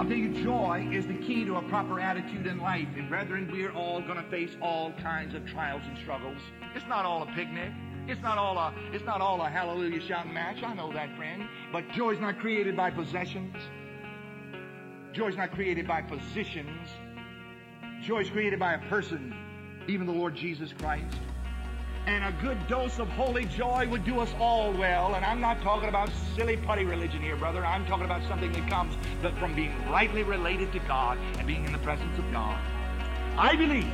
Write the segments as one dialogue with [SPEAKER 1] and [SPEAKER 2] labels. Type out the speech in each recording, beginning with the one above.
[SPEAKER 1] I'll tell you, joy is the key to a proper attitude in life. And brethren, we're all going to face all kinds of trials and struggles. It's not all a picnic. It's not all a it's not all a hallelujah shouting match. I know that, friend. But joy's not created by possessions. Joy's not created by positions. Joy's created by a person, even the Lord Jesus Christ. And a good dose of holy joy would do us all well. And I'm not talking about silly putty religion here, brother. I'm talking about something that comes from being rightly related to God and being in the presence of God. I believe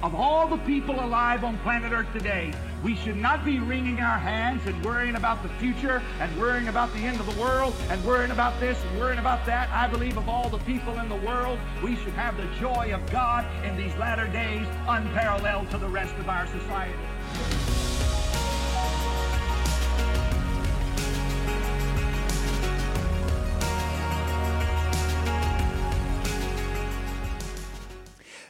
[SPEAKER 1] of all the people alive on planet Earth today, we should not be wringing our hands and worrying about the future and worrying about the end of the world and worrying about this and worrying about that. I believe of all the people in the world, we should have the joy of God in these latter days unparalleled to the rest of our society.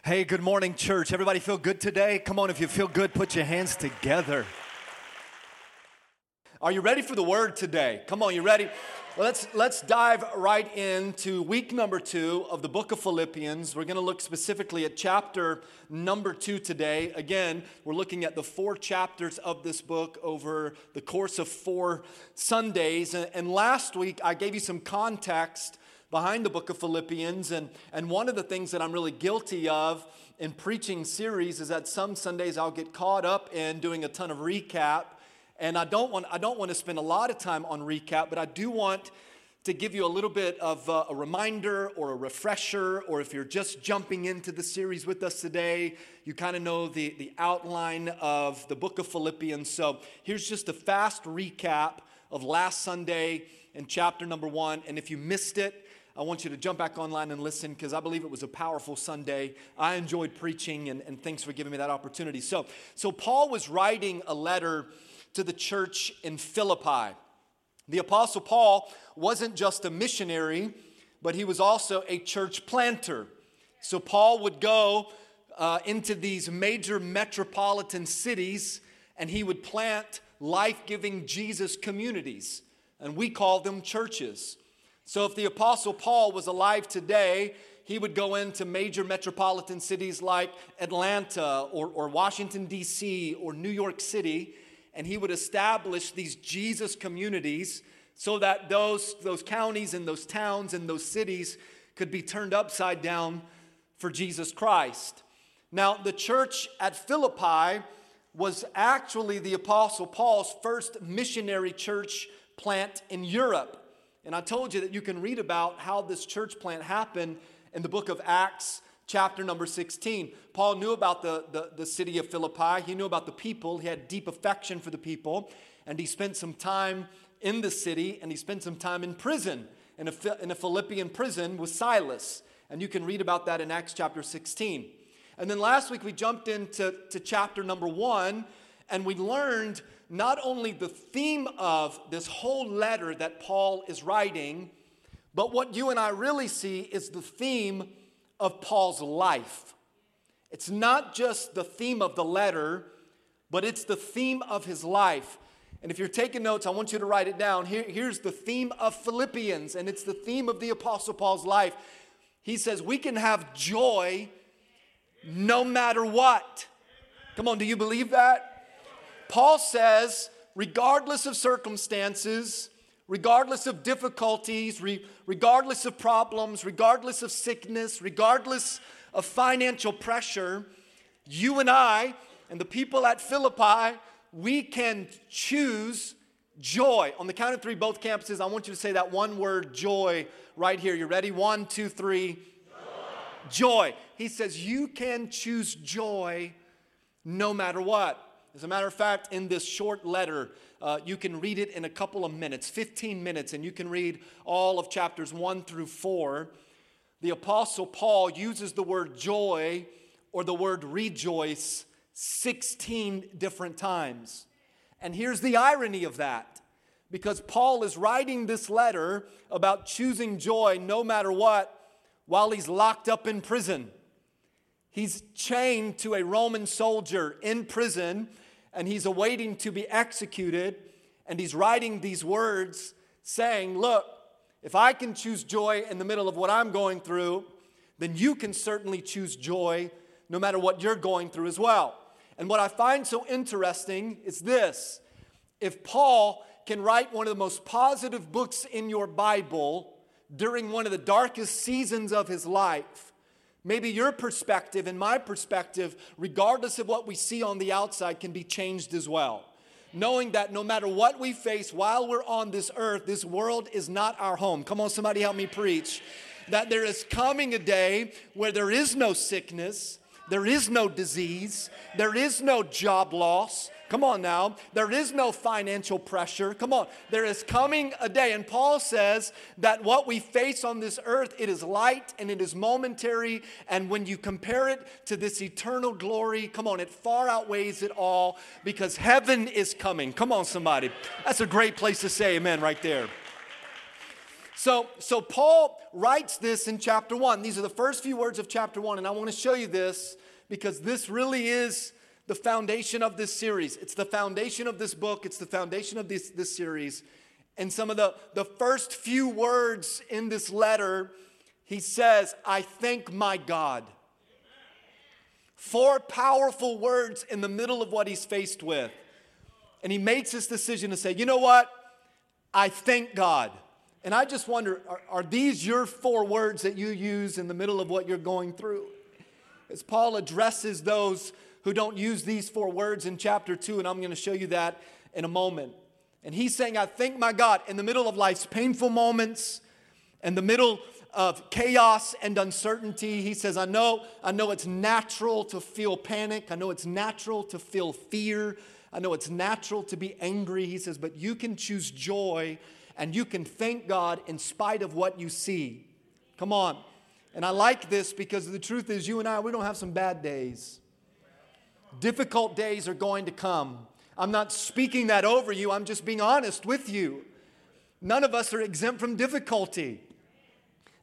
[SPEAKER 2] Hey, good morning, church. Everybody feel good today? Come on, if you feel good, put your hands together. Are you ready for the word today? Come on, you ready? Let's let's dive right into week number 2 of the book of Philippians. We're going to look specifically at chapter number 2 today. Again, we're looking at the four chapters of this book over the course of four Sundays. And, and last week I gave you some context behind the book of Philippians. And, and one of the things that I'm really guilty of in preaching series is that some Sundays I'll get caught up in doing a ton of recap. And I don't want, I don't want to spend a lot of time on recap, but I do want to give you a little bit of a, a reminder or a refresher, or if you're just jumping into the series with us today, you kind of know the, the outline of the book of Philippians. So here's just a fast recap of last Sunday in chapter number one. And if you missed it, I want you to jump back online and listen because I believe it was a powerful Sunday. I enjoyed preaching, and, and thanks for giving me that opportunity. So, so, Paul was writing a letter to the church in Philippi. The Apostle Paul wasn't just a missionary, but he was also a church planter. So, Paul would go uh, into these major metropolitan cities and he would plant life giving Jesus communities, and we call them churches. So if the Apostle Paul was alive today, he would go into major metropolitan cities like Atlanta or, or Washington, D.C., or New York City, and he would establish these Jesus communities so that those, those counties and those towns and those cities could be turned upside down for Jesus Christ. Now, the church at Philippi was actually the Apostle Paul's first missionary church plant in Europe. And I told you that you can read about how this church plant happened in the book of Acts, chapter number 16. Paul knew about the, the, the, city of Philippi, he knew about the people, he had deep affection for the people, and he spent some time in the city and he spent some time in prison, in a, in a Philippian prison with Silas. And you can read about that in Acts chapter 16. And then last week we jumped into to chapter number one and we learned not only the theme of this whole letter that Paul is writing, but what you and I really see is the theme of Paul's life. It's not just the theme of the letter, but it's the theme of his life. And if you're taking notes, I want you to write it down. Here, here's the theme of Philippians, and it's the theme of the Apostle Paul's life. He says, We can have joy no matter what. Come on, do you believe that? Paul says, regardless of circumstances, regardless of difficulties, re- regardless of problems, regardless of sickness, regardless of financial pressure, you and I and the people at Philippi, we can choose joy. On the count of three, both campuses, I want you to say that one word, joy, right here. You ready? One, two, three. Joy. joy. He says, You can choose joy no matter what. As a matter of fact, in this short letter, uh, you can read it in a couple of minutes, 15 minutes, and you can read all of chapters 1 through 4. The Apostle Paul uses the word joy or the word rejoice 16 different times. And here's the irony of that because Paul is writing this letter about choosing joy no matter what while he's locked up in prison. He's chained to a Roman soldier in prison and he's awaiting to be executed. And he's writing these words saying, Look, if I can choose joy in the middle of what I'm going through, then you can certainly choose joy no matter what you're going through as well. And what I find so interesting is this if Paul can write one of the most positive books in your Bible during one of the darkest seasons of his life, maybe your perspective and my perspective, regardless of what we see on the outside, can be changed as well. Knowing that no matter what we face while we're on this earth, this world is not our home. Come on, somebody help me preach. That there is coming a day where there is no sickness, there is no disease, there is no job loss, Come on now. There is no financial pressure. Come on. There is coming a day. And Paul says that what we face on this earth, it is light and it is momentary. And when you compare it to this eternal glory, come on, it far outweighs it all because heaven is coming. Come on, somebody. That's a great place to say amen right there. So, so Paul writes this in chapter one. These are the first few words of chapter one. And I want to show you this because this really is the foundation of this series. It's the foundation of this book, it's the foundation of this, this series. And some of the, the first few words in this letter, he says, I thank my God. Four powerful words in the middle of what he's faced with. And he makes this decision to say, you know what? I thank God. And I just wonder are, are, these your four words that you use in the middle of what you're going through? As Paul addresses those who don't use these four words in chapter 2, and I'm going to show you that in a moment. And he's saying, I thank my God in the middle of life's painful moments, in the middle of chaos and uncertainty. He says, I know, I know it's natural to feel panic. I know it's natural to feel fear. I know it's natural to be angry. He says, but you can choose joy and you can thank God in spite of what you see. Come on. And I like this because the truth is, you and I, we don't have some bad days. Difficult days are going to come. I'm not speaking that over you, I'm just being honest with you. None of us are exempt from difficulty.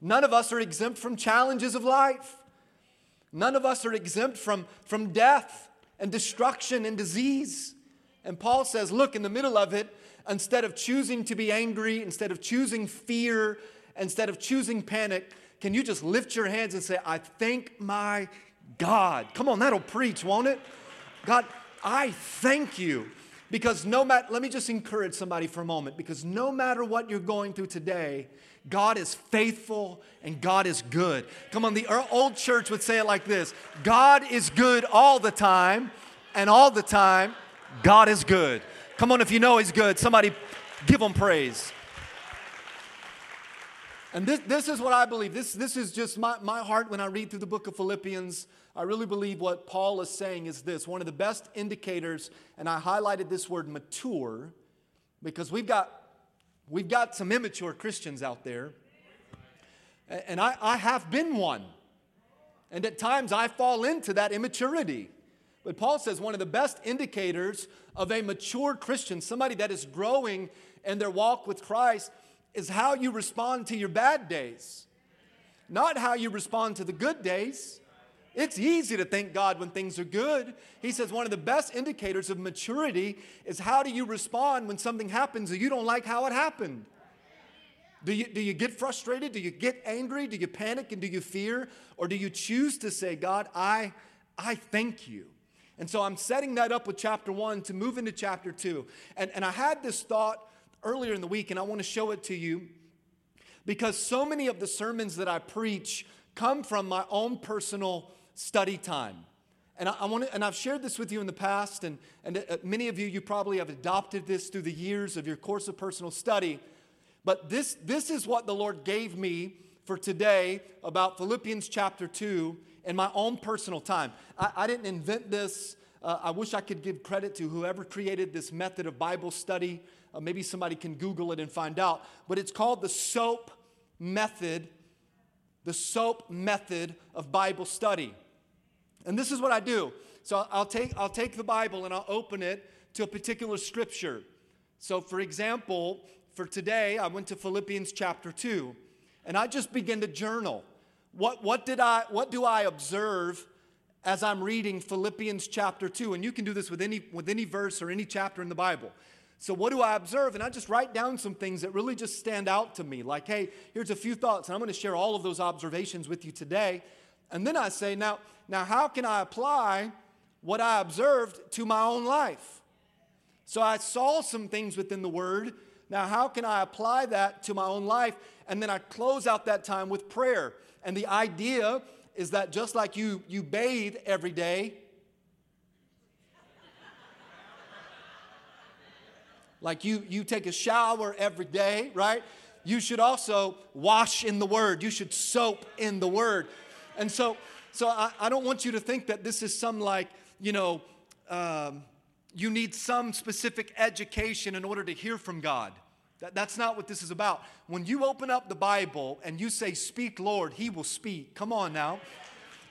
[SPEAKER 2] None of us are exempt from challenges of life. None of us are exempt from, from death and destruction and disease. And Paul says, look, in the middle of it, instead of choosing to be angry, instead of choosing fear, instead of choosing panic, can you just lift your hands and say, I thank my God? Come on, that'll preach, won't it? God, I thank you. Because no matter, let me just encourage somebody for a moment, because no matter what you're going through today, God is faithful and God is good. Come on, the old church would say it like this God is good all the time, and all the time, God is good. Come on, if you know He's good, somebody give Him praise. And this, this is what I believe. This, this is just my, my heart when I read through the book of Philippians. I really believe what Paul is saying is this one of the best indicators, and I highlighted this word mature because we've got, we've got some immature Christians out there. And I, I have been one. And at times I fall into that immaturity. But Paul says one of the best indicators of a mature Christian, somebody that is growing in their walk with Christ, is how you respond to your bad days, not how you respond to the good days. It's easy to thank God when things are good. He says one of the best indicators of maturity is how do you respond when something happens and you don't like how it happened? Do you, do you get frustrated? Do you get angry? Do you panic and do you fear? Or do you choose to say, God, I, I thank you? And so I'm setting that up with chapter one to move into chapter two. And, and I had this thought earlier in the week, and I want to show it to you because so many of the sermons that I preach come from my own personal study time. And I, I want to, and I've shared this with you in the past, and, and uh, many of you, you probably have adopted this through the years of your course of personal study. But this, this is what the Lord gave me for today about Philippians chapter 2 in my own personal time. I, I didn't invent this. Uh, I wish I could give credit to whoever created this method of Bible study. Uh, maybe somebody can Google it and find out. But it's called the SOAP method, the SOAP method of Bible study. And this is what I do. So I'll take, I'll take the Bible and I'll open it to a particular scripture. So, for example, for today, I went to Philippians chapter 2, and I just begin to journal. What, what, did I, what do I observe as I'm reading Philippians chapter 2? And you can do this with any, with any verse or any chapter in the Bible. So, what do I observe? And I just write down some things that really just stand out to me. Like, hey, here's a few thoughts, and I'm going to share all of those observations with you today. And then I say, now, now how can I apply what I observed to my own life? So I saw some things within the Word. Now, how can I apply that to my own life? And then I close out that time with prayer. And the idea is that just like you, you bathe every day, like you, you take a shower every day, right? You should also wash in the Word. You should soap in the Word. And so, so I, I don't want you to think that this is some like, you know, um, you need some specific education in order to hear from God. That, that's not what this is about. When you open up the Bible and you say, Speak, Lord, He will speak. Come on now.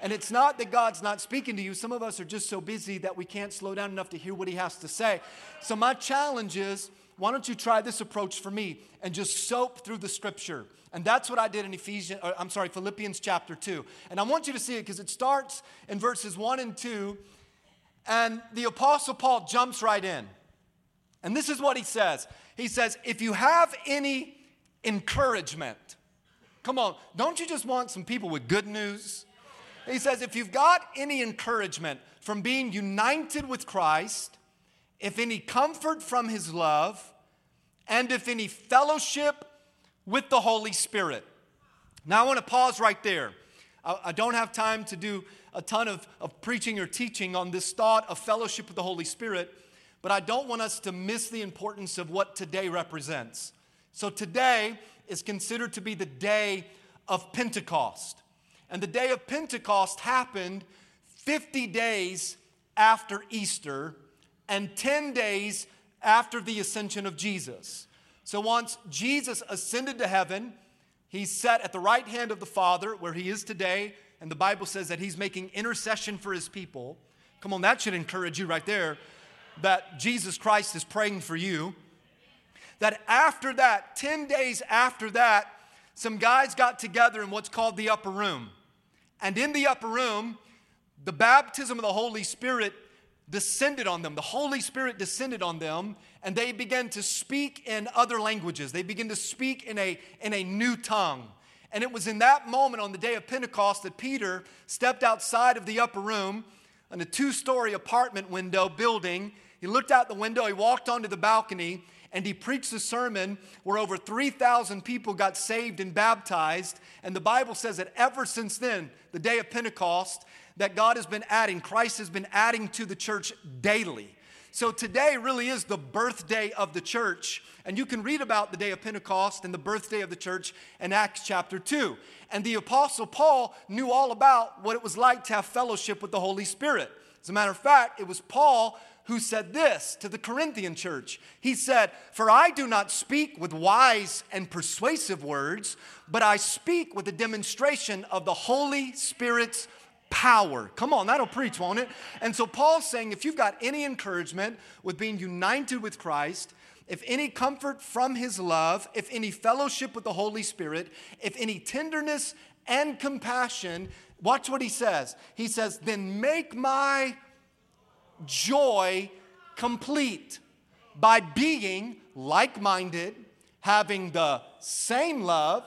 [SPEAKER 2] And it's not that God's not speaking to you. Some of us are just so busy that we can't slow down enough to hear what He has to say. So, my challenge is why don't you try this approach for me and just soap through the scripture? And that's what I did in Ephesians, I'm sorry, Philippians chapter 2. And I want you to see it because it starts in verses 1 and 2 and the Apostle Paul jumps right in. And this is what he says He says, If you have any encouragement, come on, don't you just want some people with good news? He says, If you've got any encouragement from being united with Christ, if any comfort from his love, and if any fellowship with the Holy Spirit. Now, I want to pause right there. I, don't have time to do a ton of, of preaching or teaching on this thought of fellowship with the Holy Spirit, but I don't want us to miss the importance of what today represents. So today is considered to be the day of Pentecost. And the day of Pentecost happened 50 days after Easter and 10 days after the ascension of Jesus. So once Jesus ascended to heaven, he sat at the right hand of the Father, where he is today, and the Bible says that he's making intercession for his people. Come on, that should encourage you right there that Jesus Christ is praying for you. That after that, 10 days after that, some guys got together in what's called the upper room. And in the upper room, the baptism of the Holy Spirit descended on them. The Holy Spirit descended on them, and they began to speak in other languages. They began to speak in a, in a new tongue. And it was in that moment on the day of Pentecost that Peter stepped outside of the upper room in a two story apartment window building. He looked out the window, he walked onto the balcony, and he preached a sermon where over 3,000 people got saved and baptized. And the Bible says that ever since then, the day of Pentecost, that God has been adding, Christ has been adding to the church daily. So today really is the birthday of the church. And you can read about the day of Pentecost and the birthday of the church in Acts chapter 2. And the Apostle Paul knew all about what it was like to have fellowship with the Holy Spirit. As a matter of fact, it was Paul who said this to the Corinthian church. He said, For I do not speak with wise and persuasive words, but I speak with a demonstration of the Holy Spirit's power. Come on, that'll preach, won't it? And so Paul's saying if you've got any encouragement with being united with Christ, if any comfort from his love, if any fellowship with the Holy Spirit, if any tenderness and compassion, watch what he says. He says, then make my joy complete by being like minded, having the same love,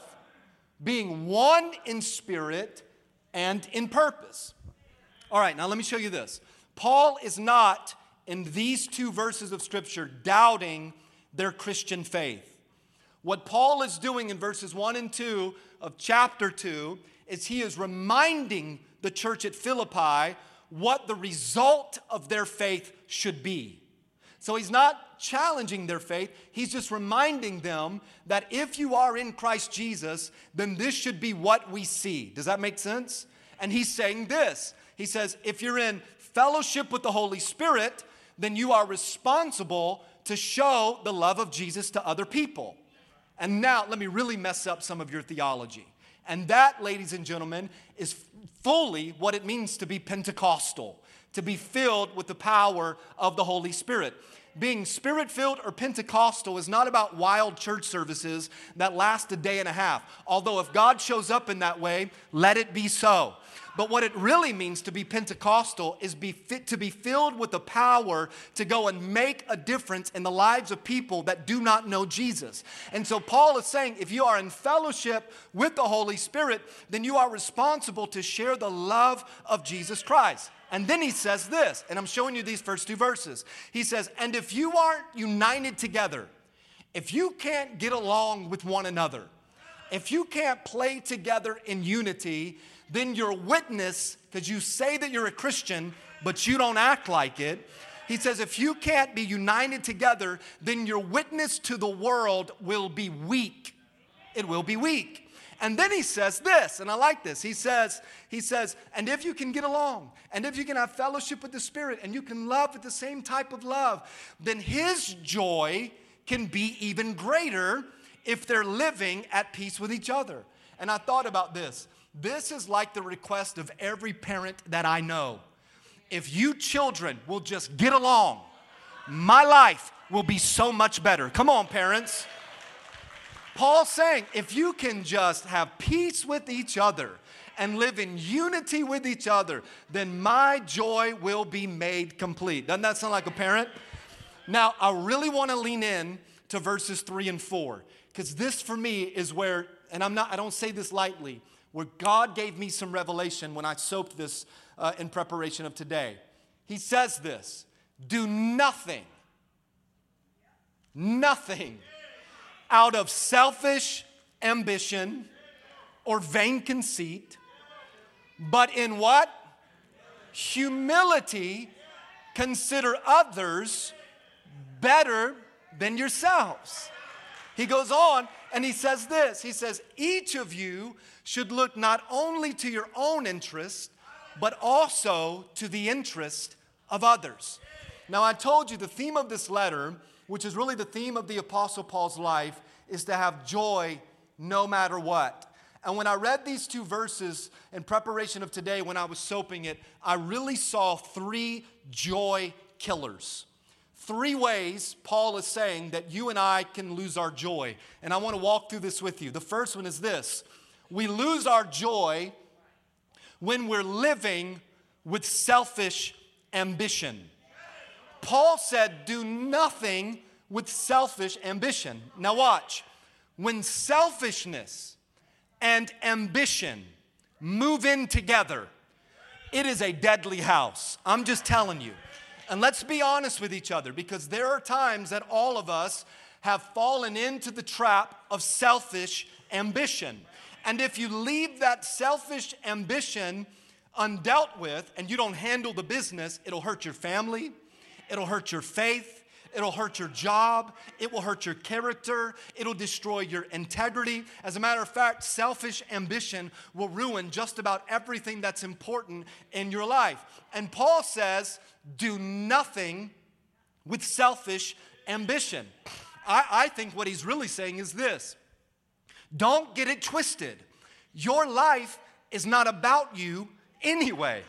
[SPEAKER 2] being one in spirit and in purpose. All right, now let me show you this. Paul is not in these two verses of Scripture doubting their Christian faith. What Paul is doing in verses 1 and 2 of chapter 2 is he is reminding the church at Philippi what the result of their faith should be. So he's not challenging their faith, he's just reminding them that if you are in Christ Jesus, then this should be what we see. Does that make sense? And he's saying this He says, if you're in fellowship with the Holy Spirit, then you are responsible to show the love of Jesus to other people. And now, let me really mess up some of your theology. And that, ladies and gentlemen, is fully what it means to be Pentecostal, to be filled with the power of the Holy Spirit. Being spirit filled or Pentecostal is not about wild church services that last a day and a half. Although, if God shows up in that way, let it be so. But what it really means to be Pentecostal is be fit, to be filled with the power to go and make a difference in the lives of people that do not know Jesus. And so Paul is saying if you are in fellowship with the Holy Spirit, then you are responsible to share the love of Jesus Christ. And then he says this, and I'm showing you these first two verses. He says, And if you aren't united together, if you can't get along with one another, if you can't play together in unity, then your witness, because you say that you're a Christian, but you don't act like it, he says, if you can't be united together, then your witness to the world will be weak. It will be weak. And then he says this, and I like this. He says, he says, and if you can get along, and if you can have fellowship with the Spirit, and you can love with the same type of love, then his joy can be even greater if they're living at peace with each other. And I thought about this. This is like the request of every parent that I know. If you children will just get along, my life will be so much better. Come on, parents. Paul's saying if you can just have peace with each other and live in unity with each other, then my joy will be made complete. Doesn't that sound like a parent? Now, I really want to lean in to verses three and four because this for me is where, and I'm not, I don't say this lightly where God gave me some revelation when I soaked this uh, in preparation of today. He says this do nothing, nothing out of selfish ambition or vain conceit, but in what? Humility, consider others better than yourselves. He goes on and he says this He says, Each of you should look not only to your own interest, but also to the interest of others. Now, I told you the theme of this letter, which is really the theme of the Apostle Paul's life, is to have joy no matter what. And when I read these two verses in preparation of today, when I was soaping it, I really saw three joy killers. Three ways Paul is saying that you and I can lose our joy. And I want to walk through this with you. The first one is this we lose our joy when we're living with selfish ambition. Paul said, Do nothing with selfish ambition. Now, watch. When selfishness and ambition move in together, it is a deadly house. I'm just telling you. And let's be honest with each other because there are times that all of us have fallen into the trap of selfish ambition. And if you leave that selfish ambition undealt with and you don't handle the business, it'll hurt your family, it'll hurt your faith, it'll hurt your job, it will hurt your character, it'll destroy your integrity. As a matter of fact, selfish ambition will ruin just about everything that's important in your life. And Paul says, do nothing with selfish ambition. I, I think what he's really saying is this don't get it twisted. Your life is not about you anyway.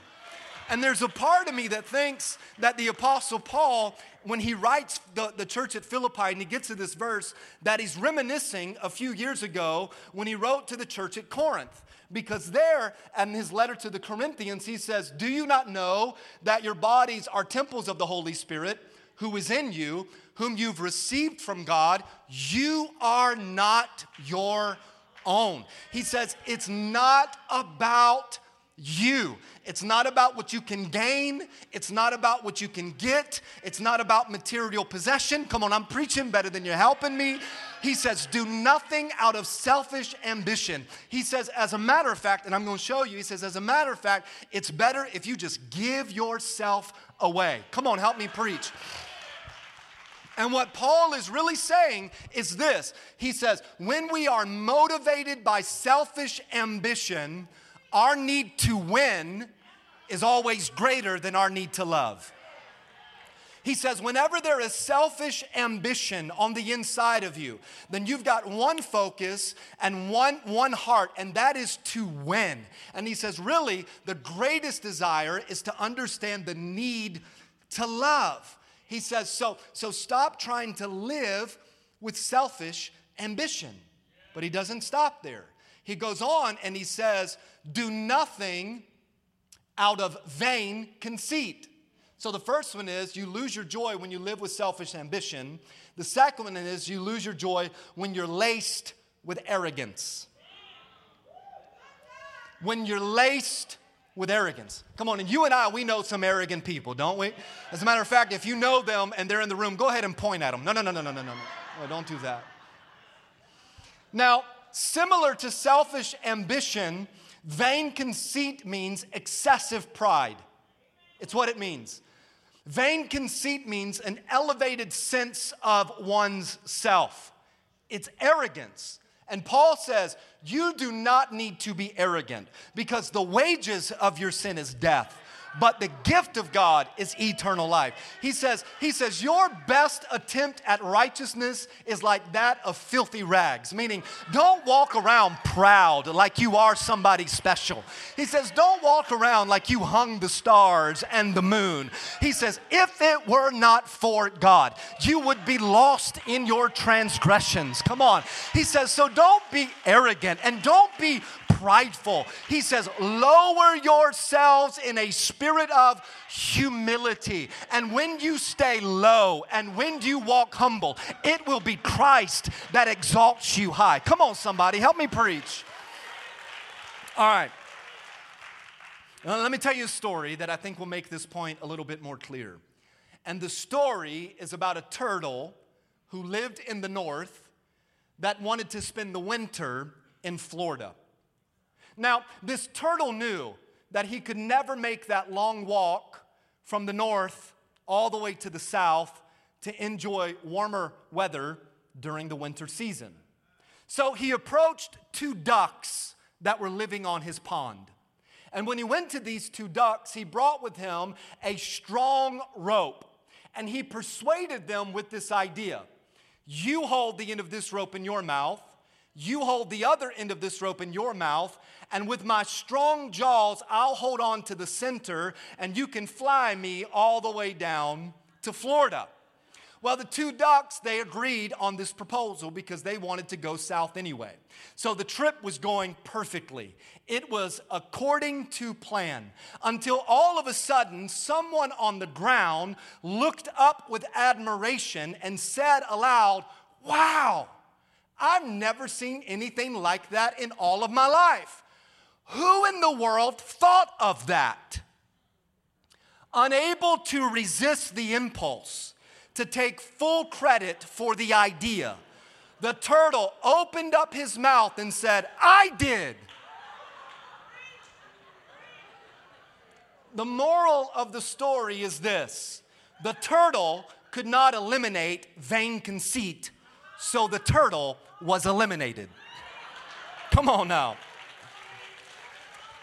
[SPEAKER 2] And there's a part of me that thinks that the Apostle Paul, when he writes the, the church at Philippi and he gets to this verse, that he's reminiscing a few years ago when he wrote to the church at Corinth. Because there, in his letter to the Corinthians, he says, Do you not know that your bodies are temples of the Holy Spirit who is in you, whom you've received from God, you are not your own. He says, it's not about you. It's not about what you can gain. It's not about what you can get. It's not about material possession. Come on, I'm preaching better than you're helping me. He says, do nothing out of selfish ambition. He says, as a matter of fact, and I'm going to show you, he says, as a matter of fact, it's better if you just give yourself away. Come on, help me preach. And what Paul is really saying is this He says, when we are motivated by selfish ambition, our need to win is always greater than our need to love. He says, whenever there is selfish ambition on the inside of you, then you've got one focus and one, one heart, and that is to win. And he says, really, the greatest desire is to understand the need to love. He says, so, so stop trying to live with selfish ambition. But he doesn't stop there. He goes on and he says, do nothing out of vain conceit. So the first one is you lose your joy when you live with selfish ambition. The second one is you lose your joy when you're laced with arrogance. When you're laced with arrogance. Come on, and you and I, we know some arrogant people, don't we? As a matter of fact, if you know them and they're in the room, go ahead and point at them. No, no, no, no, no, no, no. no don't do that. Now, similar to selfish ambition, vain conceit means excessive pride. It's what it means. Vain conceit means an elevated sense of one's self. It's arrogance. And Paul says, You do not need to be arrogant because the wages of your sin is death but the gift of God is eternal life. He says, he says, your best attempt at righteousness is like that of filthy rags, meaning don't walk around proud like you are somebody special. He says, don't walk around like you hung the stars and the moon. He says, if it were not for God, you would be lost in your transgressions. Come on. He says, so don't be arrogant and don't be prideful. He says, lower yourselves in a spirit of humility. And when you stay low and when you walk humble, it will be Christ that exalts you high. Come on, somebody, help me preach. All right. Now, let me tell you a story that I think will make this point a little bit more clear. And the story is about a turtle who lived in the north that wanted to spend the winter in Florida. Now, this turtle knew that he could never make that long walk from the north all the way to the south to enjoy warmer weather during the winter season. So he approached two ducks that were living on his pond. And when he went to these two ducks, he brought with him a strong rope. And he persuaded them with this idea You hold the end of this rope in your mouth, you hold the other end of this rope in your mouth, and with my strong jaws, I'll hold on to the center, and you can fly me all the way down to Florida. Well, the two ducks, they agreed on this proposal because they wanted to go south anyway. So the trip was going perfectly. It was according to plan until all of a sudden someone on the ground looked up with admiration and said aloud, Wow, I've never seen anything like that in all of my life. Who in the world thought of that? Unable to resist the impulse to take full credit for the idea, the turtle opened up his mouth and said, I did. The moral of the story is this the turtle could not eliminate vain conceit, so the turtle was eliminated. Come on now.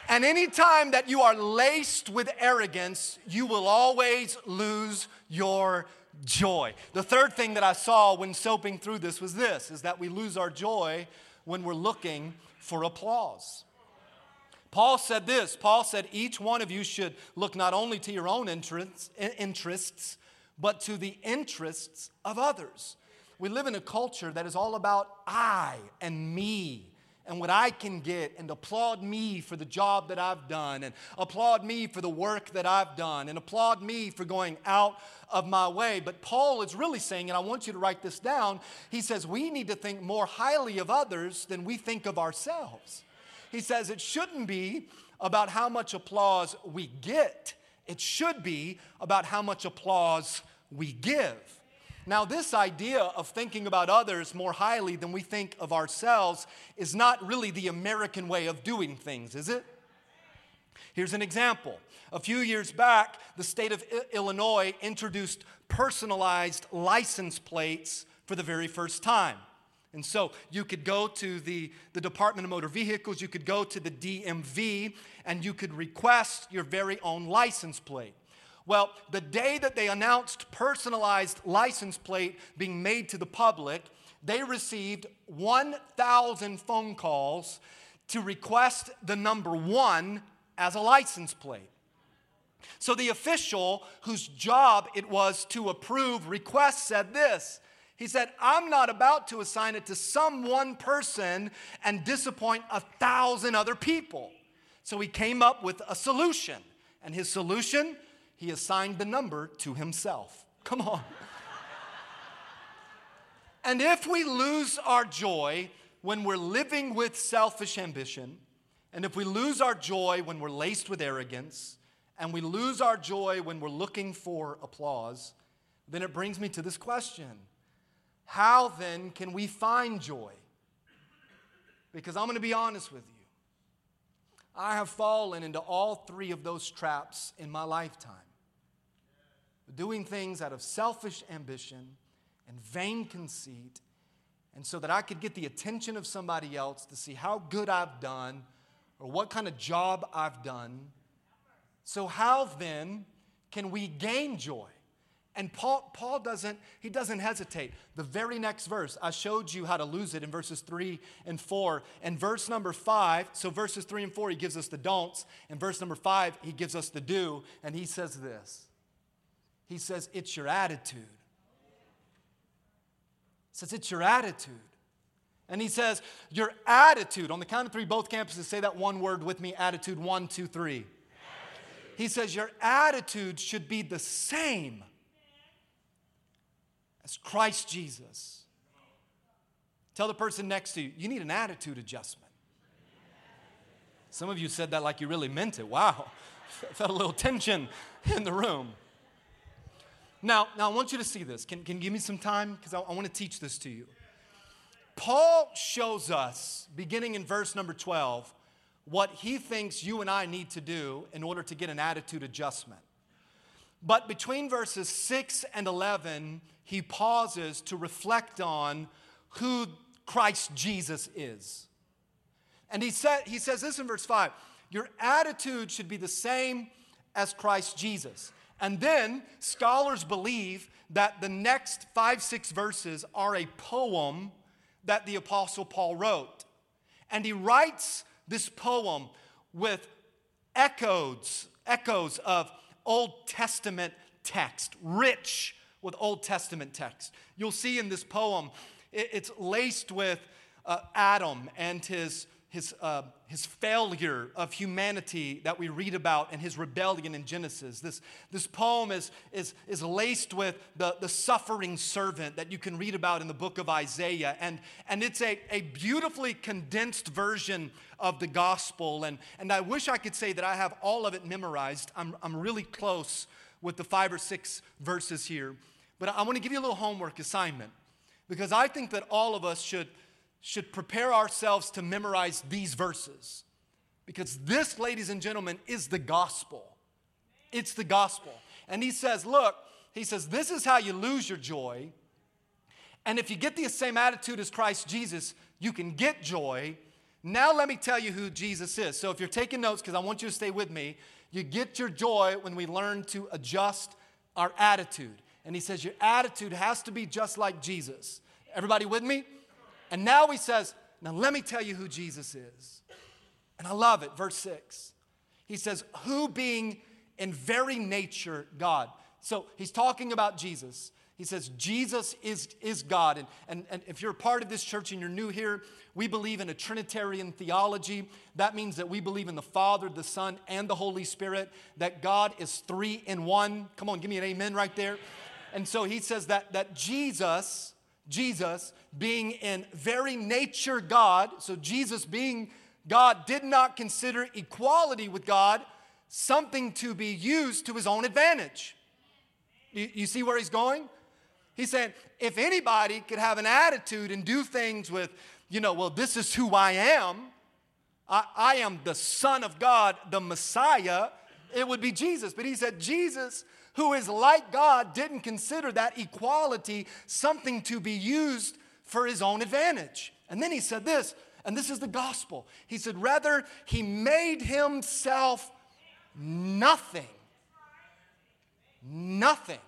[SPEAKER 2] And anytime that you are laced with arrogance, you will always lose your joy. The third thing that I saw when soaping through this was this is that we lose our joy when we're looking for applause. Paul said this Paul said, each one of you should look not only to your own interests, interests but to the interests of others. We live in a culture that is all about I and me and what I can get and applaud me for the job that I've done and applaud me for the work that I've done and applaud me for going out of my way. But Paul is really saying, and I want you to write this down, he says we need to think more highly of others than we think of ourselves. He says it shouldn't be about how much applause we get, it should be about how much applause we give. Now, this idea of thinking about others more highly than we think of ourselves is not really the American way of doing things, is it? Here's an example. A few years back, the state of Illinois introduced personalized license plates for the very first time. And so you could go to the, the Department of Motor Vehicles, you could go to the DMV, and you could request your very own license plate. Well, the day that they announced personalized license plate being made to the public, they received 1,000 phone calls to request the number one as a license plate. So the official whose job it was to approve requests said this. He said, I'm not about to assign it to some one person and disappoint a thousand other people. So he came up with a solution. And his solution, he assigned the number to himself. Come on. and if we lose our joy when we're living with selfish ambition, and if we lose our joy when we're laced with arrogance, and we lose our joy when we're looking for applause, then it brings me to this question How then can we find joy? Because I'm going to be honest with you. I have fallen into all three of those traps in my lifetime. Doing things out of selfish ambition and vain conceit, and so that I could get the attention of somebody else to see how good I've done or what kind of job I've done. So, how then can we gain joy? And Paul, Paul doesn't, he doesn't hesitate. The very next verse, I showed you how to lose it in verses three and four. And verse number five, so verses three and four, he gives us the don'ts. And verse number five, he gives us the do. And he says this He says, It's your attitude. He says, It's your attitude. And he says, Your attitude, on the count of three, both campuses say that one word with me attitude, one, two, three. Attitude. He says, Your attitude should be the same as Christ Jesus. Tell the person next to you, you need an attitude adjustment. Some of you said that like you really meant it. Wow. Felt a little tension in the room. Now, now I want you to see this. Can, can you give me some time? Because I, I want to teach this to you. Paul shows us, beginning in verse number 12, what he thinks you and I need to do in order to get an attitude adjustment. But between verses 6 and 11, he pauses to reflect on who Christ Jesus is. And he, said, he says this in verse 5 Your attitude should be the same as Christ Jesus. And then scholars believe that the next five, six verses are a poem that the Apostle Paul wrote. And he writes this poem with echoes, echoes of Old Testament text, rich with Old Testament text. You'll see in this poem, it's laced with uh, Adam and his, his, uh, his failure of humanity that we read about and his rebellion in Genesis. This, this poem is, is, is laced with the, the suffering servant that you can read about in the book of Isaiah. And, and it's a, a beautifully condensed version of the gospel. And, and I wish I could say that I have all of it memorized. I'm, I'm really close with the five or six verses here. But I want to give you a little homework assignment because I think that all of us should, should prepare ourselves to memorize these verses. Because this, ladies and gentlemen, is the gospel. It's the gospel. And he says, Look, he says, this is how you lose your joy. And if you get the same attitude as Christ Jesus, you can get joy. Now, let me tell you who Jesus is. So, if you're taking notes, because I want you to stay with me, you get your joy when we learn to adjust our attitude. And he says, Your attitude has to be just like Jesus. Everybody with me? And now he says, Now let me tell you who Jesus is. And I love it. Verse 6. He says, Who being in very nature God. So he's talking about Jesus. He says, Jesus is, is God. And, and, and if you're a part of this church and you're new here, we believe in a Trinitarian theology. That means that we believe in the Father, the Son, and the Holy Spirit, that God is three in one. Come on, give me an amen right there. And so he says that, that Jesus, Jesus being in very nature God, so Jesus being God did not consider equality with God something to be used to his own advantage. You, you, see where he's going? He's saying, if anybody could have an attitude and do things with, you know, well, this is who I am, I, I am the Son of God, the Messiah, it would be Jesus. But he said, Jesus who is like God, didn't consider that equality something to be used for his own advantage. And then he said this, and this is the gospel. He said, Rather, he made himself nothing. Nothing.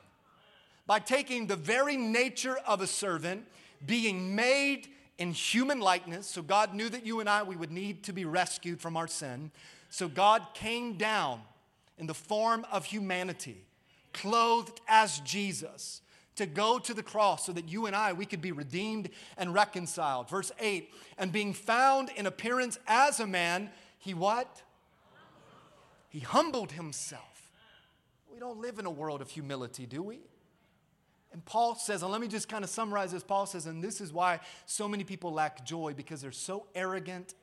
[SPEAKER 2] By taking the very nature of a servant, being made in human likeness. So God knew that you and I, we would need to be rescued from our sin. So God came down in the form of humanity clothed as Jesus to go to the cross so that you and I we could be redeemed and reconciled. Verse 8, and being found in appearance as a man, he what? he humbled himself. We don't live in a world of humility, do we? And Paul says, and let me just kind of summarize this. Paul says, and this is why so many people lack joy because they're so arrogant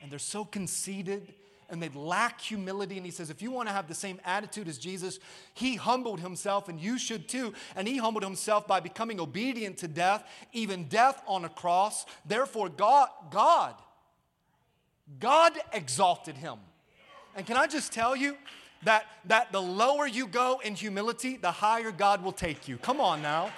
[SPEAKER 2] and they're so conceited and they lack humility. And he says, if you want to have the same attitude as Jesus, he humbled himself, and you should too. And he humbled himself by becoming obedient to death, even death on a cross. Therefore, God, God, God exalted him. And can I just tell you that, that the lower you go in humility, the higher God will take you? Come on now.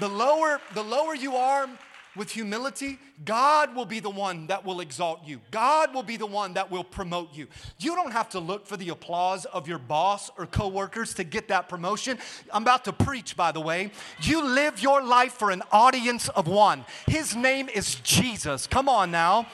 [SPEAKER 2] The lower, the lower you are with humility, God will be the one that will exalt you. God will be the one that will promote you. You don't have to look for the applause of your boss or coworkers to get that promotion. I'm about to preach, by the way. You live your life for an audience of one. His name is Jesus. Come on now.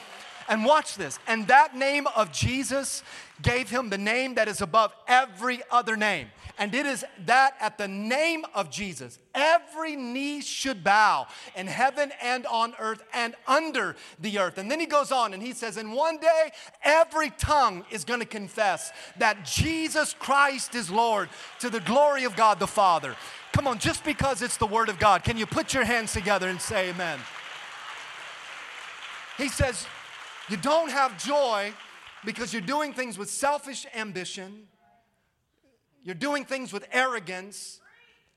[SPEAKER 2] And watch this. And that name of Jesus gave him the name that is above every other name. And it is that at the name of Jesus, every knee should bow in heaven and on earth and under the earth. And then he goes on and he says, And one day every tongue is going to confess that Jesus Christ is Lord to the glory of God the Father. Come on, just because it's the Word of God, can you put your hands together and say amen? He says, You don't have joy because you're doing things with selfish ambition you're doing things with arrogance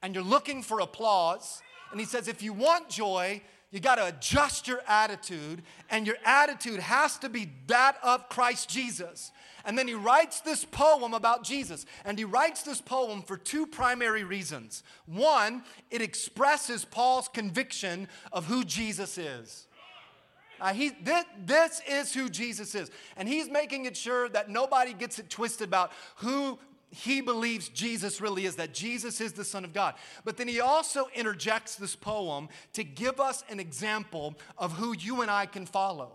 [SPEAKER 2] and you're looking for applause. And he says, if you want joy, you got to adjust your attitude, and your attitude has to be that of Christ Jesus. And then he writes this poem about Jesus. And he writes this poem for two primary reasons. One, it expresses Paul's conviction of who Jesus is. Uh, he, this, this is who Jesus is. And he's making it sure that nobody gets it twisted about who he believes Jesus really is, that Jesus is the Son of God. But then he also interjects this poem to give us an example of who you and I can follow.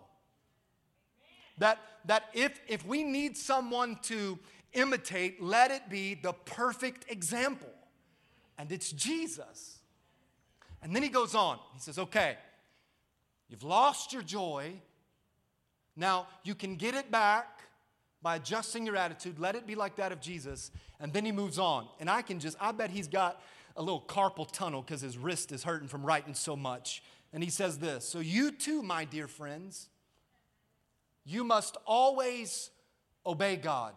[SPEAKER 2] That, that if, if we need someone to imitate, let it be the perfect example. And it's Jesus. And then he goes on. He says, okay, you've lost your joy. Now you can get it back by adjusting your attitude. Let it be like that of Jesus. And then he moves on. And I can just, I bet he's got a little carpal tunnel because his wrist is hurting from writing so much. And he says this So, you too, my dear friends, you must always obey God.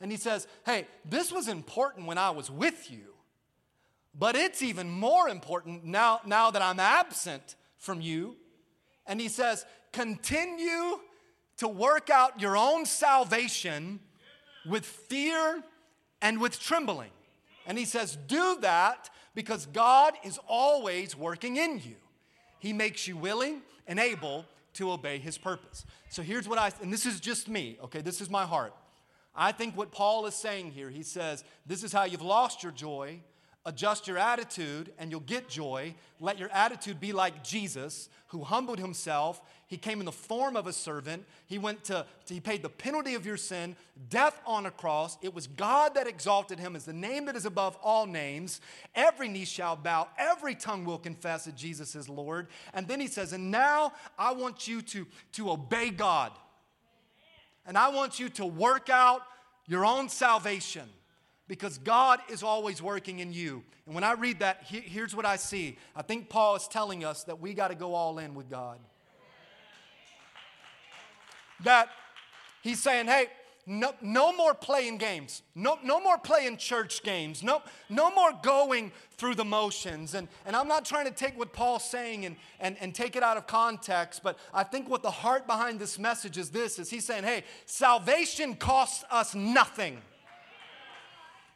[SPEAKER 2] And he says, Hey, this was important when I was with you, but it's even more important now, now that I'm absent from you. And he says, Continue to work out your own salvation with fear and with trembling. And he says, Do that because God is always working in you. He makes you willing and able to obey his purpose. So here's what I, and this is just me, okay? This is my heart. I think what Paul is saying here, he says, This is how you've lost your joy. Adjust your attitude and you'll get joy. Let your attitude be like Jesus, who humbled himself. He came in the form of a servant. He went to, he paid the penalty of your sin, death on a cross. It was God that exalted him as the name that is above all names. Every knee shall bow, every tongue will confess that Jesus is Lord. And then he says, And now I want you to, to obey God. And I want you to work out your own salvation because God is always working in you. And when I read that, he, here's what I see. I think Paul is telling us that we got to go all in with God. That he's saying, hey, no, no more playing games. No, no more playing church games. No, no more going through the motions. And, and I'm not trying to take what Paul's saying and, and, and take it out of context, but I think what the heart behind this message is this is he's saying, hey, salvation costs us nothing.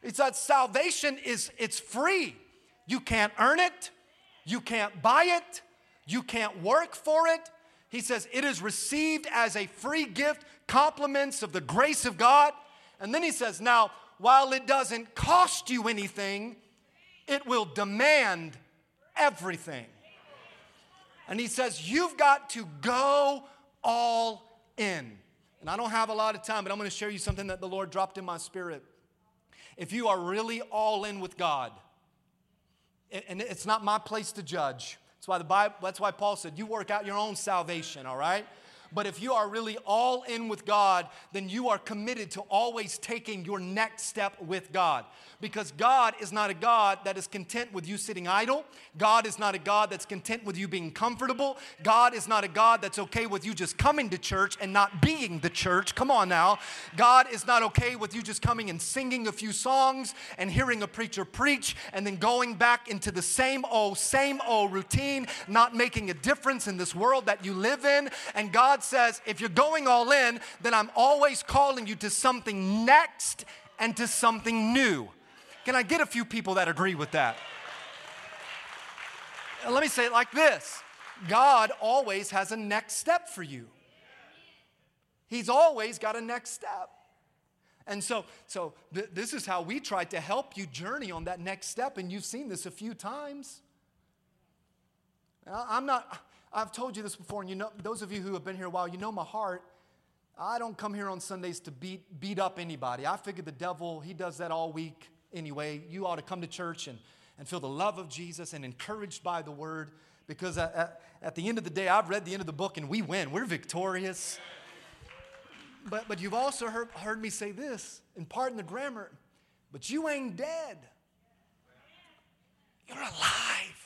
[SPEAKER 2] It's that salvation is it's free. You can't earn it. You can't buy it. You can't work for it. He says it is received as a free gift, compliments of the grace of God. And then he says, now, while it doesn't cost you anything, it will demand everything. And he says, you've got to go all in. And I don't have a lot of time, but I'm going to share you something that the Lord dropped in my spirit if you are really all in with God, and it's not my place to judge. That's why the Bible, that's why Paul said, you work out your own salvation, all right? But if you are really all in with God, then you are committed to always taking your next step with God. Because God is not a God that is content with you sitting idle. God is not a God that's content with you being comfortable. God is not a God that's okay with you just coming to church and not being the church. Come on now. God is not okay with you just coming and singing a few songs and hearing a preacher preach and then going back into the same old, same old routine, not making a difference in this world that you live in. And God says, if you're going all in, then I'm always calling you to something next and to something new. Can I get a few people that agree with that? Let me say it like this God always has a next step for you. He's always got a next step. And so, so th- this is how we try to help you journey on that next step, and you've seen this a few times. I'm not, I've told you this before, and you know, those of you who have been here a while, you know my heart. I don't come here on Sundays to beat, beat up anybody. I figure the devil, he does that all week anyway. You ought to come to church and, and feel the love of Jesus and encouraged by the word because at, at, at the end of the day, I've read the end of the book and we win. We're victorious. But, but you've also heard, heard me say this, and pardon the grammar, but you ain't dead. You're alive.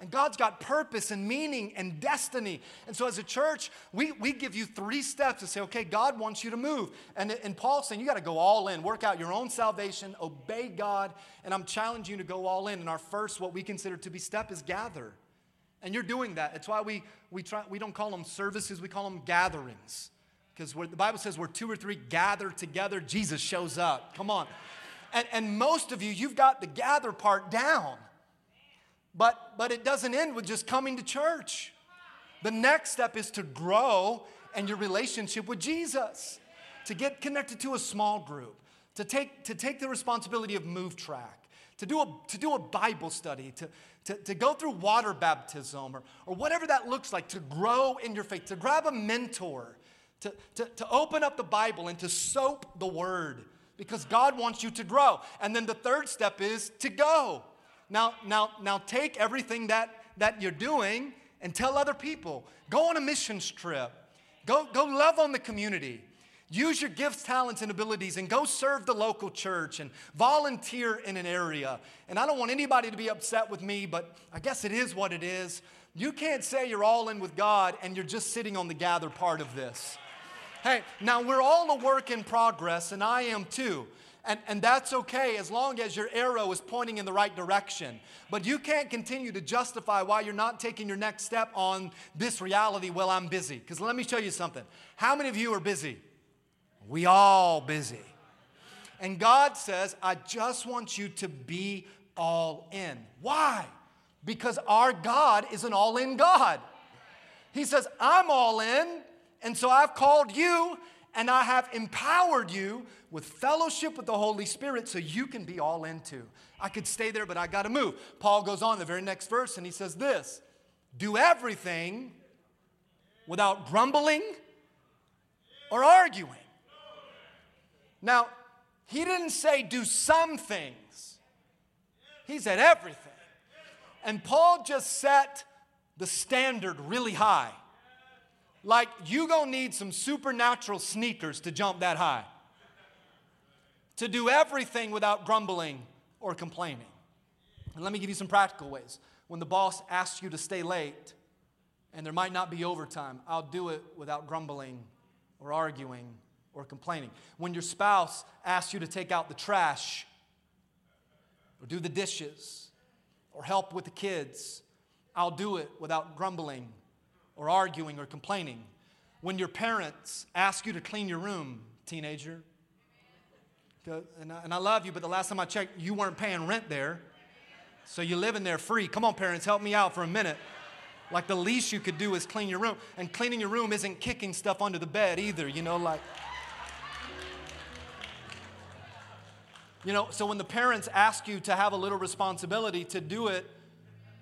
[SPEAKER 2] And God's got purpose and meaning and destiny. And so, as a church, we, we give you three steps to say, okay, God wants you to move. And, and Paul's saying, you got to go all in, work out your own salvation, obey God. And I'm challenging you to go all in. And our first, what we consider to be step, is gather. And you're doing that. It's why we, we, try, we don't call them services, we call them gatherings. Because the Bible says where two or three gather together, Jesus shows up. Come on. And, and most of you, you've got the gather part down. But, but it doesn't end with just coming to church. The next step is to grow in your relationship with Jesus, to get connected to a small group, to take, to take the responsibility of Move Track, to do a, to do a Bible study, to, to, to go through water baptism, or, or whatever that looks like, to grow in your faith, to grab a mentor, to, to, to open up the Bible and to soap the Word because God wants you to grow. And then the third step is to go. Now, now, now take everything that, that you're doing and tell other people. Go on a missions trip. Go, go love on the community. Use your gifts, talents, and abilities and go serve the local church and volunteer in an area. And I don't want anybody to be upset with me, but I guess it is what it is. You can't say you're all in with God and you're just sitting on the gather part of this. Hey, now we're all a work in progress, and I am too. And, and that's okay as long as your arrow is pointing in the right direction. But you can't continue to justify why you're not taking your next step on this reality, while I'm busy. Because let me show you something. How many of you are busy? We all busy. And God says, I just want you to be all in. Why? Because our God is an all in God. He says, I'm all in, and so I've called you and I have empowered you with fellowship with the Holy Spirit so you can be all into. I could stay there, but I got to move. Paul goes on the very next verse and he says this Do everything without grumbling or arguing. Now, he didn't say do some things, he said everything. And Paul just set the standard really high. Like you gonna need some supernatural sneakers to jump that high. To do everything without grumbling or complaining. And let me give you some practical ways. When the boss asks you to stay late and there might not be overtime, I'll do it without grumbling or arguing or complaining. When your spouse asks you to take out the trash or do the dishes or help with the kids, I'll do it without grumbling or arguing or complaining. When your parents ask you to clean your room, teenager, and I, and I love you, but the last time I checked, you weren't paying rent there. So you're living there free. Come on, parents, help me out for a minute. Like the least you could do is clean your room. And cleaning your room isn't kicking stuff under the bed either, you know, like. You know, so when the parents ask you to have a little responsibility to do it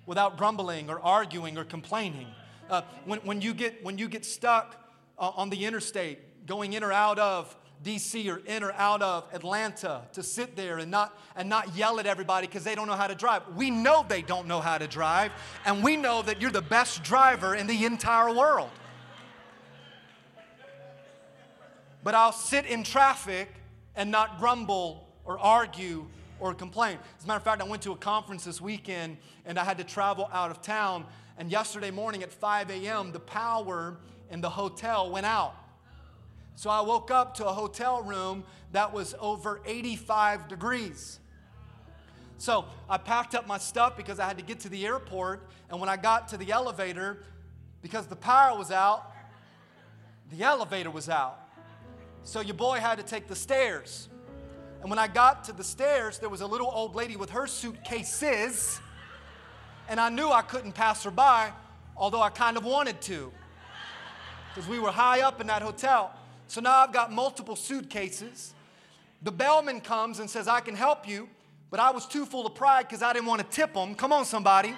[SPEAKER 2] without grumbling or arguing or complaining, uh, when, when, you get, when you get stuck uh, on the interstate, going in or out of DC or in or out of Atlanta, to sit there and not, and not yell at everybody because they don't know how to drive. We know they don't know how to drive, and we know that you're the best driver in the entire world. but I'll sit in traffic and not grumble or argue or complain. As a matter of fact, I went to a conference this weekend and I had to travel out of town. And yesterday morning at 5 a.m., the power in the hotel went out. So I woke up to a hotel room that was over 85 degrees. So I packed up my stuff because I had to get to the airport. And when I got to the elevator, because the power was out, the elevator was out. So your boy had to take the stairs. And when I got to the stairs, there was a little old lady with her suitcases. And I knew I couldn't pass her by, although I kind of wanted to. Because we were high up in that hotel. So now I've got multiple suitcases. The bellman comes and says, I can help you. But I was too full of pride because I didn't want to tip them. Come on, somebody.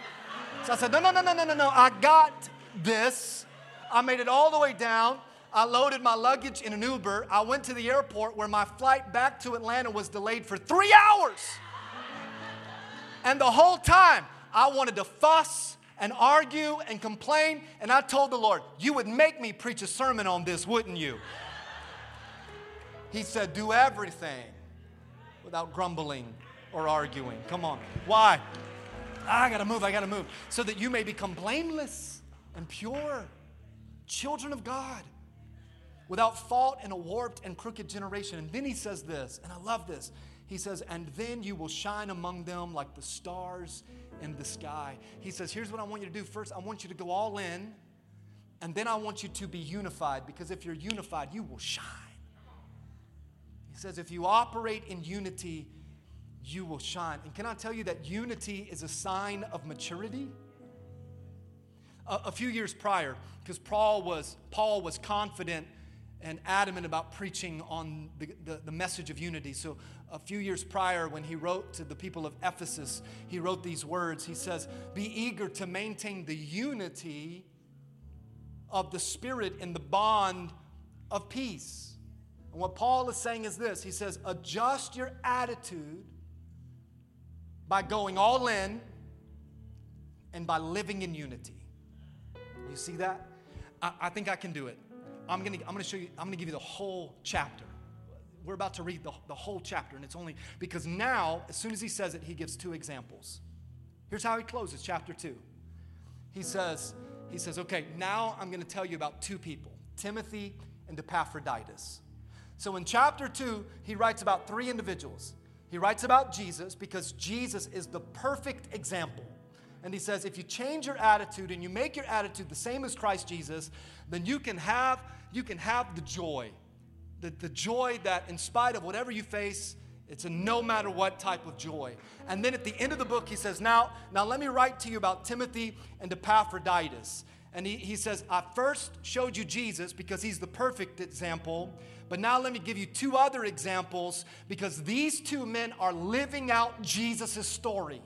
[SPEAKER 2] So I said, No, no, no, no, no, no, no. I got this. I made it all the way down. I loaded my luggage in an Uber. I went to the airport where my flight back to Atlanta was delayed for three hours. And the whole time, I wanted to fuss and argue and complain. And I told the Lord, You would make me preach a sermon on this, wouldn't you? He said, Do everything without grumbling or arguing. Come on. Why? I gotta move, I gotta move. So that you may become blameless and pure, children of God, without fault in a warped and crooked generation. And then he says this, and I love this. He says, And then you will shine among them like the stars in the sky. He says, Here's what I want you to do. First, I want you to go all in, and then I want you to be unified, because if you're unified, you will shine. He says, If you operate in unity, you will shine. And can I tell you that unity is a sign of maturity? A, a few years prior, because Paul was, Paul was confident and adamant about preaching on the, the, the, message of unity. So, a few years prior, when he wrote to the people of Ephesus, he wrote these words. He says, Be eager to maintain the unity of the Spirit in the bond of peace. And what Paul is saying is this He says, Adjust your attitude by going all in and by living in unity. You see that? I, I think I can do it. I'm gonna, I'm gonna show you, I'm gonna give you the whole chapter. We're about to read the, the whole chapter, and it's only because now, as soon as he says it, he gives two examples. Here's how he closes chapter two. He says, he says, okay, now I'm gonna tell you about two people, Timothy and Epaphroditus. So in chapter two, he writes about three individuals. He writes about Jesus because Jesus is the perfect example. And he says, if you change your attitude and you make your attitude the same as Christ Jesus, then you can have, you can have the joy. The, the joy that, in spite of whatever you face, it's a no matter what type of joy. And then at the end of the book, he says, Now, now let me write to you about Timothy and Epaphroditus. And he, he says, I first showed you Jesus because he's the perfect example. But now let me give you two other examples because these two men are living out Jesus' story.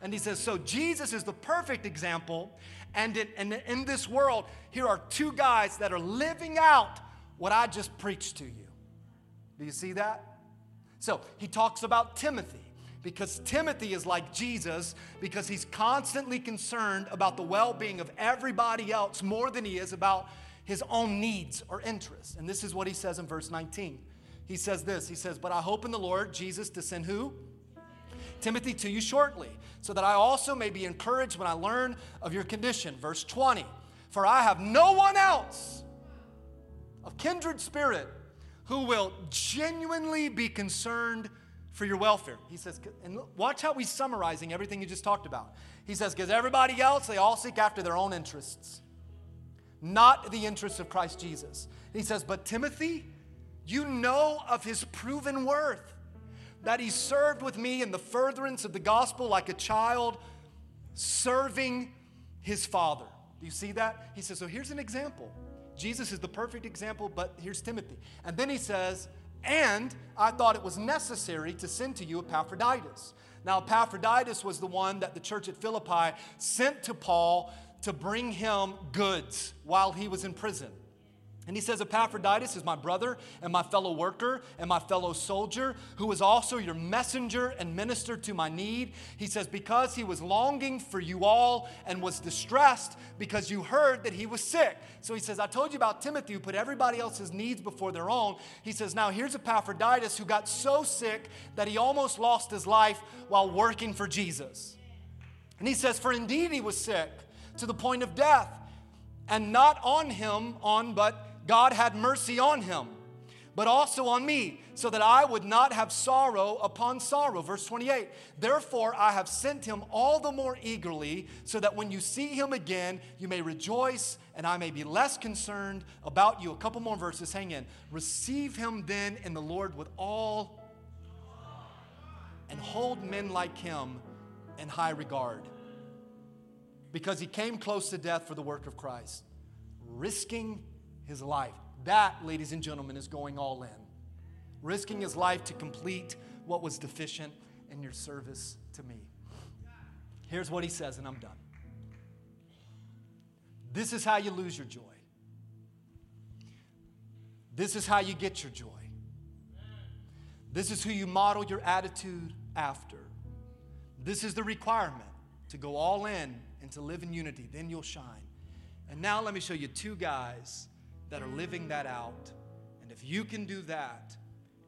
[SPEAKER 2] And he says, So Jesus is the perfect example. And in, and in this world, here are two guys that are living out what I just preached to you. Do you see that? So he talks about Timothy because Timothy is like Jesus because he's constantly concerned about the well being of everybody else more than he is about his own needs or interests. And this is what he says in verse 19. He says this He says, But I hope in the Lord Jesus to send who? Timothy to you shortly, so that I also may be encouraged when I learn of your condition. Verse 20. For I have no one else of kindred spirit who will genuinely be concerned for your welfare. He says, and watch how he's summarizing everything you just talked about. He says, because everybody else, they all seek after their own interests not the interests of Christ Jesus. he says, But Timothy, you know of his proven worth, that he served with me in the furtherance of the gospel like a child serving his father. Do you see that? He says, So here's an example. Jesus is the perfect example, but here's Timothy. And then he says, And I thought it was necessary to send to you Epaphroditus. Now, Epaphroditus was the one that the church at Philippi sent to Paul to bring him goods while he was in prison. And he says, Epaphroditus is my brother and my fellow worker and my fellow soldier, who is also your messenger and minister to my need. He says, Because he was longing for you all and was distressed because you heard that he was sick. So he says, I told you about Timothy who put everybody else's needs before their own. He says, Now here's Epaphroditus who got so sick that he almost lost his life while working for Jesus. And he says, For indeed he was sick to the point of death, and not on him, on but God had mercy on him, but also on me, so that I would not have sorrow upon sorrow. Verse 28 Therefore, I have sent him all the more eagerly, so that when you see him again, you may rejoice, and I may be less concerned about you. A couple more verses, hang in. Receive him then in the Lord with all, and hold men like him in high regard. Because he came close to death for the work of Christ, risking his life. That, ladies and gentlemen, is going all in. Risking his life to complete what was deficient in your service to me. Here's what he says, and I'm done. This is how you lose your joy. This is how you get your joy. This is who you model your attitude after. This is the requirement to go all in and to live in unity. Then you'll shine. And now let me show you two guys that are living that out. And if you can do that,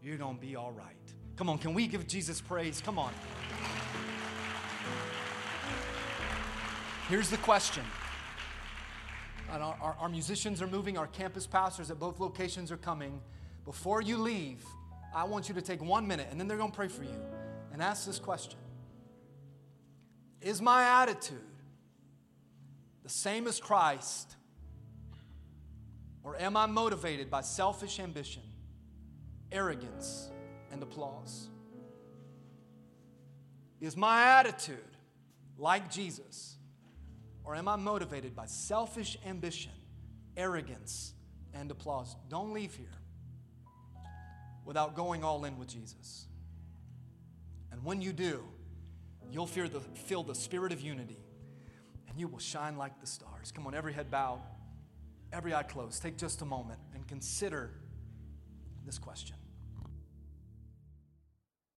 [SPEAKER 2] you're going to be all right. Come on, can we give Jesus praise? Come on. Here's the question. Our, our, our, musicians are moving, our campus pastors at both locations are coming. Before you leave, I want you to take one minute, and then they're going to pray for you, and ask this question Is my attitude the same as Christ or am I motivated by selfish ambition, arrogance, and applause? Is my attitude like Jesus? Or am I motivated by selfish ambition, arrogance, and applause? Don't leave here without going all in with Jesus. And when you do, you'll feel the, feel the spirit of unity and you will shine like the stars. Come on, every head bowed every eye closed, take just a moment and consider this question